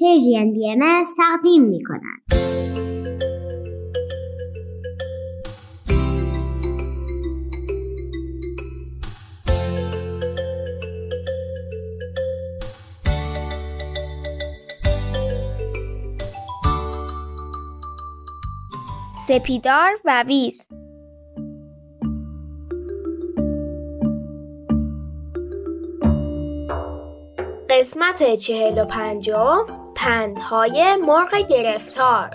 پرژین بی ام تقدیم می کند. سپیدار و ویز قسمت چهل و پنجم پندهای مرغ گرفتار.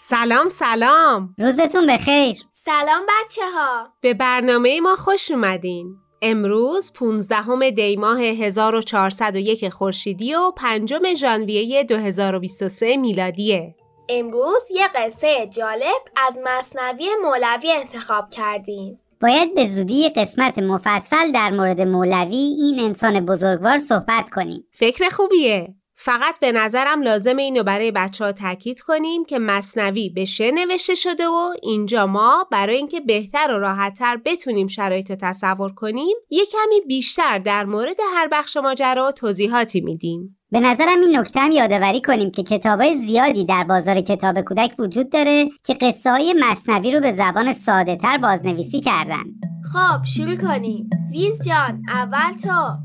سلام سلام. روزتون بخیر. سلام بچه ها به برنامه ما خوش اومدین. امروز 15 دی ماه 1401 خورشیدی و 5 ژانویه 2023 میلادیه. امروز یه قصه جالب از مصنوی مولوی انتخاب کردیم. باید به زودی قسمت مفصل در مورد مولوی این انسان بزرگوار صحبت کنیم. فکر خوبیه. فقط به نظرم لازم اینو برای بچه ها تاکید کنیم که مصنوی به شعر نوشته شده و اینجا ما برای اینکه بهتر و راحتتر بتونیم شرایط رو تصور کنیم یه کمی بیشتر در مورد هر بخش ماجرا توضیحاتی میدیم. به نظرم این نکته هم یادآوری کنیم که کتابای زیادی در بازار کتاب کودک وجود داره که قصه های مصنوی رو به زبان ساده تر بازنویسی کردن. خب شروع کنیم. ویز جان اول تو.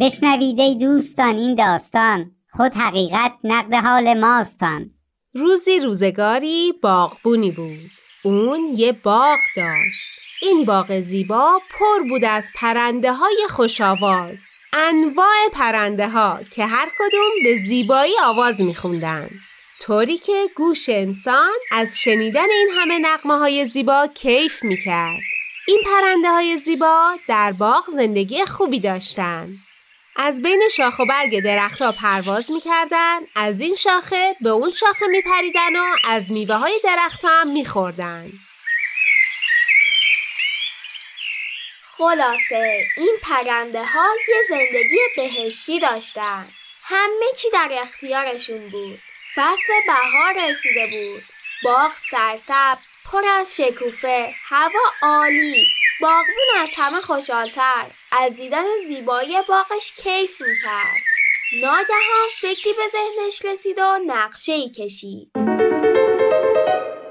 بشنوید ای دوستان این داستان. خود حقیقت نقد حال ماستان. روزی روزگاری باغبونی بود. اون یه باغ داشت. این باغ زیبا پر بود از پرنده های خوش آواز. انواع پرنده ها که هر کدوم به زیبایی آواز میخوندن. طوری که گوش انسان از شنیدن این همه نقمه های زیبا کیف می‌کرد. این پرنده های زیبا در باغ زندگی خوبی داشتند. از بین شاخ و برگ درختها پرواز می‌کردن از این شاخه به اون شاخه میپریدن و از میوه های درخت هم میخوردن. خلاصه این پرنده ها یه زندگی بهشتی داشتن. همه چی در اختیارشون بود. فصل بهار رسیده بود. باغ سرسبز پر از شکوفه هوا عالی. باغبون از همه خوشحالتر. از دیدن زیبایی باغش کیف می‌کرد. ناگهان فکری به ذهنش رسید و نقشه ای کشید.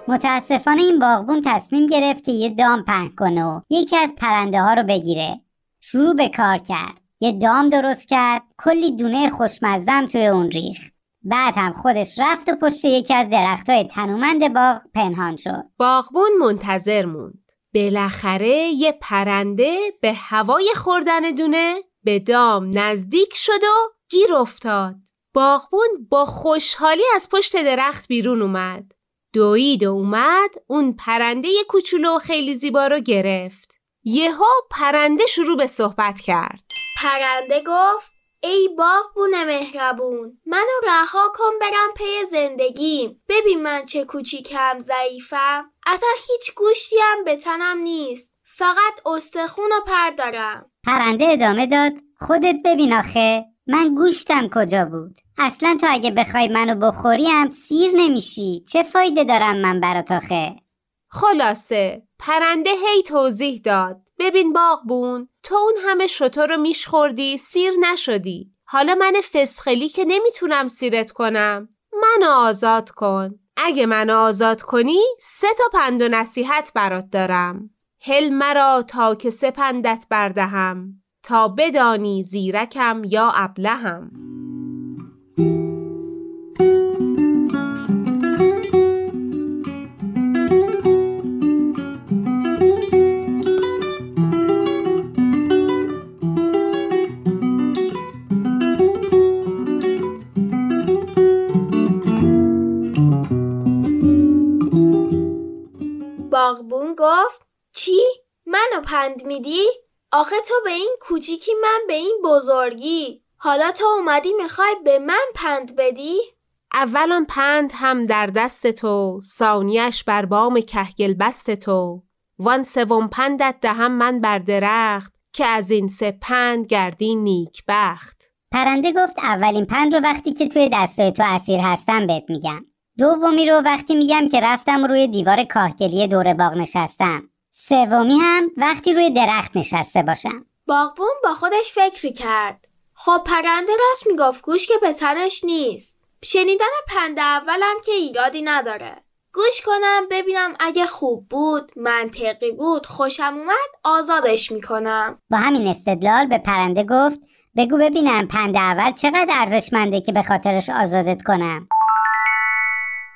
متاسفانه این باغبون تصمیم گرفت که یه دام پهن کنه و یکی از پرنده ها رو بگیره. شروع به کار کرد. یه دام درست کرد. کلی دونه خوشمزم توی اون ریخت. بعد هم خودش رفت و پشت یکی از درختای تنومند باغ پنهان شد. باغبون منتظر موند. بالاخره یه پرنده به هوای خوردن دونه به دام نزدیک شد و گیر افتاد. باغبون با خوشحالی از پشت درخت بیرون اومد. دوید و اومد اون پرنده کوچولو و خیلی زیبا رو گرفت. یهو پرنده شروع به صحبت کرد. پرنده گفت ای باغبون مهربون منو رها کن برم پی زندگیم. ببین من چه کوچیکم ضعیفم. اصلا هیچ گوشتی هم به تنم نیست. فقط استخون و پر دارم. پرنده ادامه داد. خودت ببین آخه من گوشتم کجا بود؟ اصلا تو اگه بخوای منو بخوریم سیر نمیشی. چه فایده دارم من برات آخه؟ خلاصه پرنده هی توضیح داد. ببین باغبون تو اون همه شطور رو میشخوردی سیر نشدی. حالا من فسخلی که نمی‌تونم سیرت کنم. منو آزاد کن. اگه منو آزاد کنی سه تا پند و نصیحت برات دارم. هل مرا تا که سپندت بردهم. تا بدانی زیرکم یا ابلهم. پند میدی؟ آخه تو به این کوچیکی من به این بزرگی. حالا تو اومدی می‌خوای به من پند بدی؟ اولا پند هم در دست تو ثانیش بر بام کهگل بست تو. وان سوم پندت دهم من بر درخت که از این سه پند گردی نیک بخت پرنده گفت اولین پند رو وقتی که توی دستای تو اسیر هستم بهت میگم. دومی رو وقتی میگم که رفتم روی دیوار کاهگلی دور باغ نشستم. سومی هم وقتی روی درخت نشسته باشم. باغبون با خودش فکری کرد. خب پرنده راست می‌گفت گوش که به تنش نیست. شنیدن پند اولم که ایرادی نداره. گوش کنم ببینم اگه خوب بود منطقی بود خوشم اومد آزادش می‌کنم. با همین استدلال به پرنده گفت بگو ببینم پند اول چقدر ارزشمنده که به خاطرش آزادت کنم.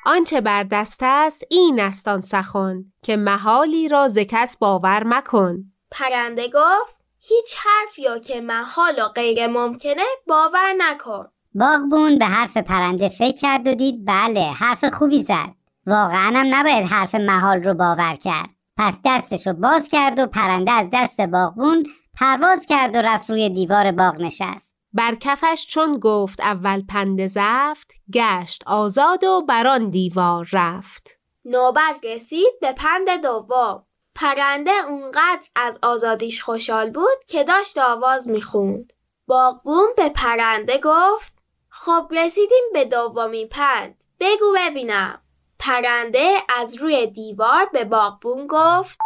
آنچه بر دست است این است آن سخن که محالی را ز کس باور مکن. پرنده گفت هیچ حرف یا که محال و غیر ممکنه باور نکن. باغبون به حرف پرنده فکر کرد و دید بله حرف خوبی زد. واقعا هم نباید حرف محال رو باور کرد. پس دستش رو باز کرد و پرنده از دست باغبون پرواز کرد و رفت روی دیوار باغ نشست. بر کفش چون گفت اول پند زفت گشت آزاد و بران دیوار رفت. نوبت رسید به پند دوم. پرنده اونقدر از آزادیش خوشحال بود که داشت آواز می‌خوند. باغبون به پرنده گفت خب رسیدیم به دومین پند. بگو ببینم. پرنده از روی دیوار به باغبون گفت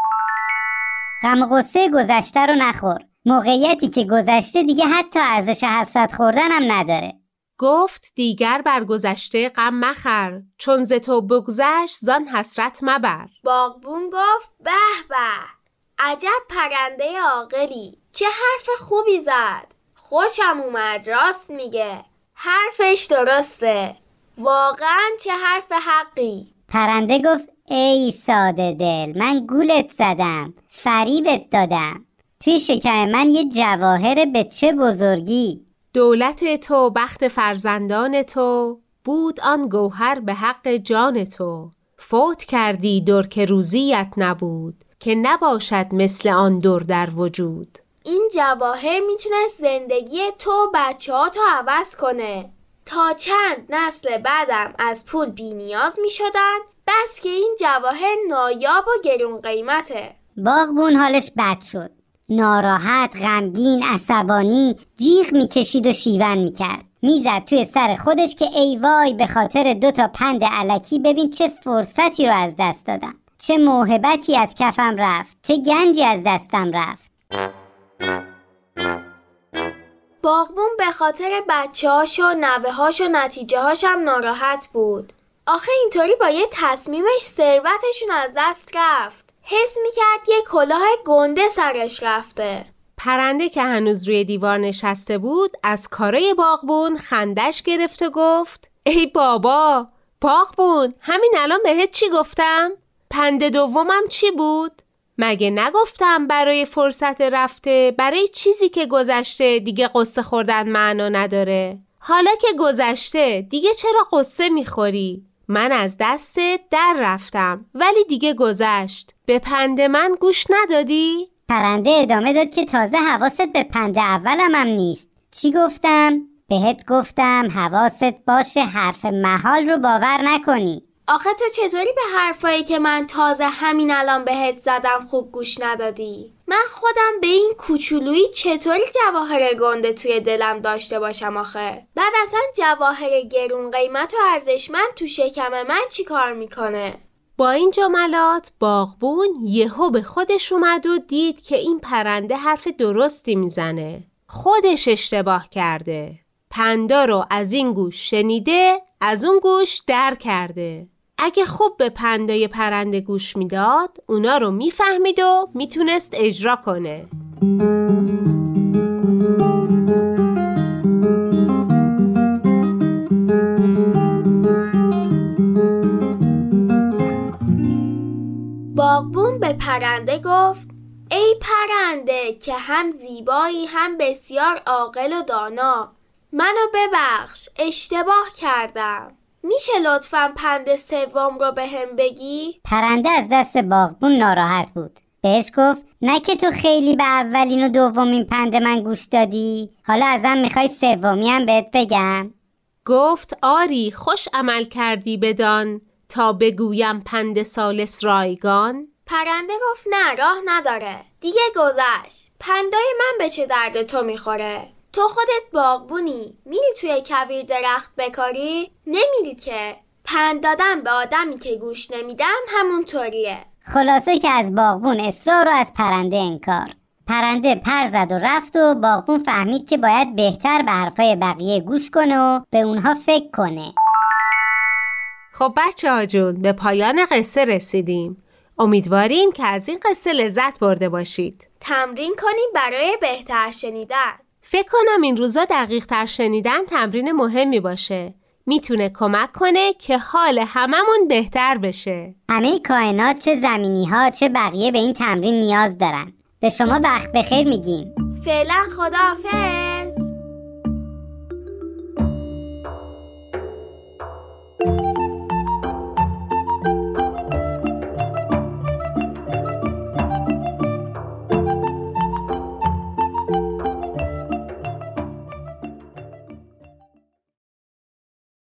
غم غصه گذشته رو نخور. موقعیتی که گذشته دیگه حتی ارزش حسرت خوردن هم نداره. گفت دیگر بر گذشته غم مخر. چون ز تو بگذشت زان حسرت مبر. باغبون گفت به به عجب پرنده عاقلی. چه حرف خوبی زد. خوشم اومد راست میگه. حرفش درسته. واقعا چه حرف حقی. پرنده گفت ای ساده دل من گولت زدم. فریبت دادم. توی شکم من یه جواهر به چه بزرگی. دولت تو بخت فرزندان تو بود آن گوهر به حق جان تو. فوت کردی در که روزیت نبود که نباشد مثل آن در در وجود. این جواهر می‌تونست زندگی تو و بچه ها تو عوض کنه. تا چند نسل بعدم از پول بی نیاز می شدن بس که این جواهر نایاب و گرون قیمته. باغبون حالش بد شد. ناراحت غمگین عصبانی جیغ می‌کشید و شیون می‌کرد. می‌زد توی سر خودش که ای وای به خاطر دو تا پند علکی ببین چه فرصتی رو از دست دادم. چه موهبتی از کفم رفت چه گنجی از دستم رفت. باغبون به خاطر بچه هاش و نوه هاش و نتیجه هاشم ناراحت بود. آخه اینطوری با یه تصمیمش ثروتشون از دست رفت. حس می‌کرد یه کلاه گنده سرش رفته پرنده که هنوز روی دیوار نشسته بود از کارای باغبون خندش گرفت و گفت ای بابا باغبون همین الان بهت چی گفتم؟ پند دومم چی بود؟ مگه نگفتم برای فرصت رفته برای چیزی که گذشته دیگه قصه خوردن معنا نداره حالا که گذشته دیگه چرا قصه می‌خوری؟ من از دستت در رفتم ولی دیگه گذشت به پند من گوش ندادی؟ پرنده ادامه داد که تازه حواست به پند اولم هم نیست چی گفتم؟ بهت گفتم حواست باشه حرف محال رو باور نکنی آخه تو چطوری به حرفایی که من تازه همین الان بهت زدم خوب گوش ندادی؟ من خودم به این کوچولویی چطوری جواهر گنده توی دلم داشته باشم آخه؟ بعد اصلا جواهر گرون قیمت و ارزشمند تو شکم من چی کار می‌کنه؟ با این جملات باغبون یهو به خودش اومد و دید که این پرنده حرف درستی می‌زنه خودش اشتباه کرده پندا رو از این گوش شنیده از اون گوش در کرده. اگه خوب به پندای پرنده گوش می‌داد اونا رو می‌فهمید و می‌تونست اجرا کنه. باغبون به پرنده گفت ای پرنده که هم زیبایی هم بسیار عاقل و دانا منو ببخش اشتباه کردم. میشه لطفا پند سوم رو به هم بگی؟ پرنده از دست باغبون ناراحت بود. بهش گفت نه که تو خیلی به اولین و دومین پند من گوش دادی. حالا ازم می‌خوای سومی هم بهت بگم. گفت آری خوش عمل کردی بدان. تا بگویم پند سالس رایگان. پرنده گفت نه راه نداره. دیگه گذشت. پندای من به چه درد تو می‌خوره؟ تو خودت باغبونی. میری توی کویر درخت بکاری؟ نمیری که. پند دادن به آدمی که گوش نمیدم همونطوریه. خلاصه که از باغبون اصرار و از پرنده انکار. پرنده پر زد و رفت و باغبون فهمید که باید بهتر به حرفای بقیه گوش کنه و به اونها فکر کنه. خب بچه ها جون به پایان قصه رسیدیم. امیدواریم که از این قصه لذت برده باشید. تمرین کنیم برای بهتر شنیدن. فکر کنم این روزا دقیق تر شنیدن تمرین مهمی باشه. می‌تونه کمک کنه که حال هممون بهتر بشه. همه کائنات چه زمینی ها چه بقیه به این تمرین نیاز دارن. به شما وقت بخیر میگیم. فعلا خداحافظ.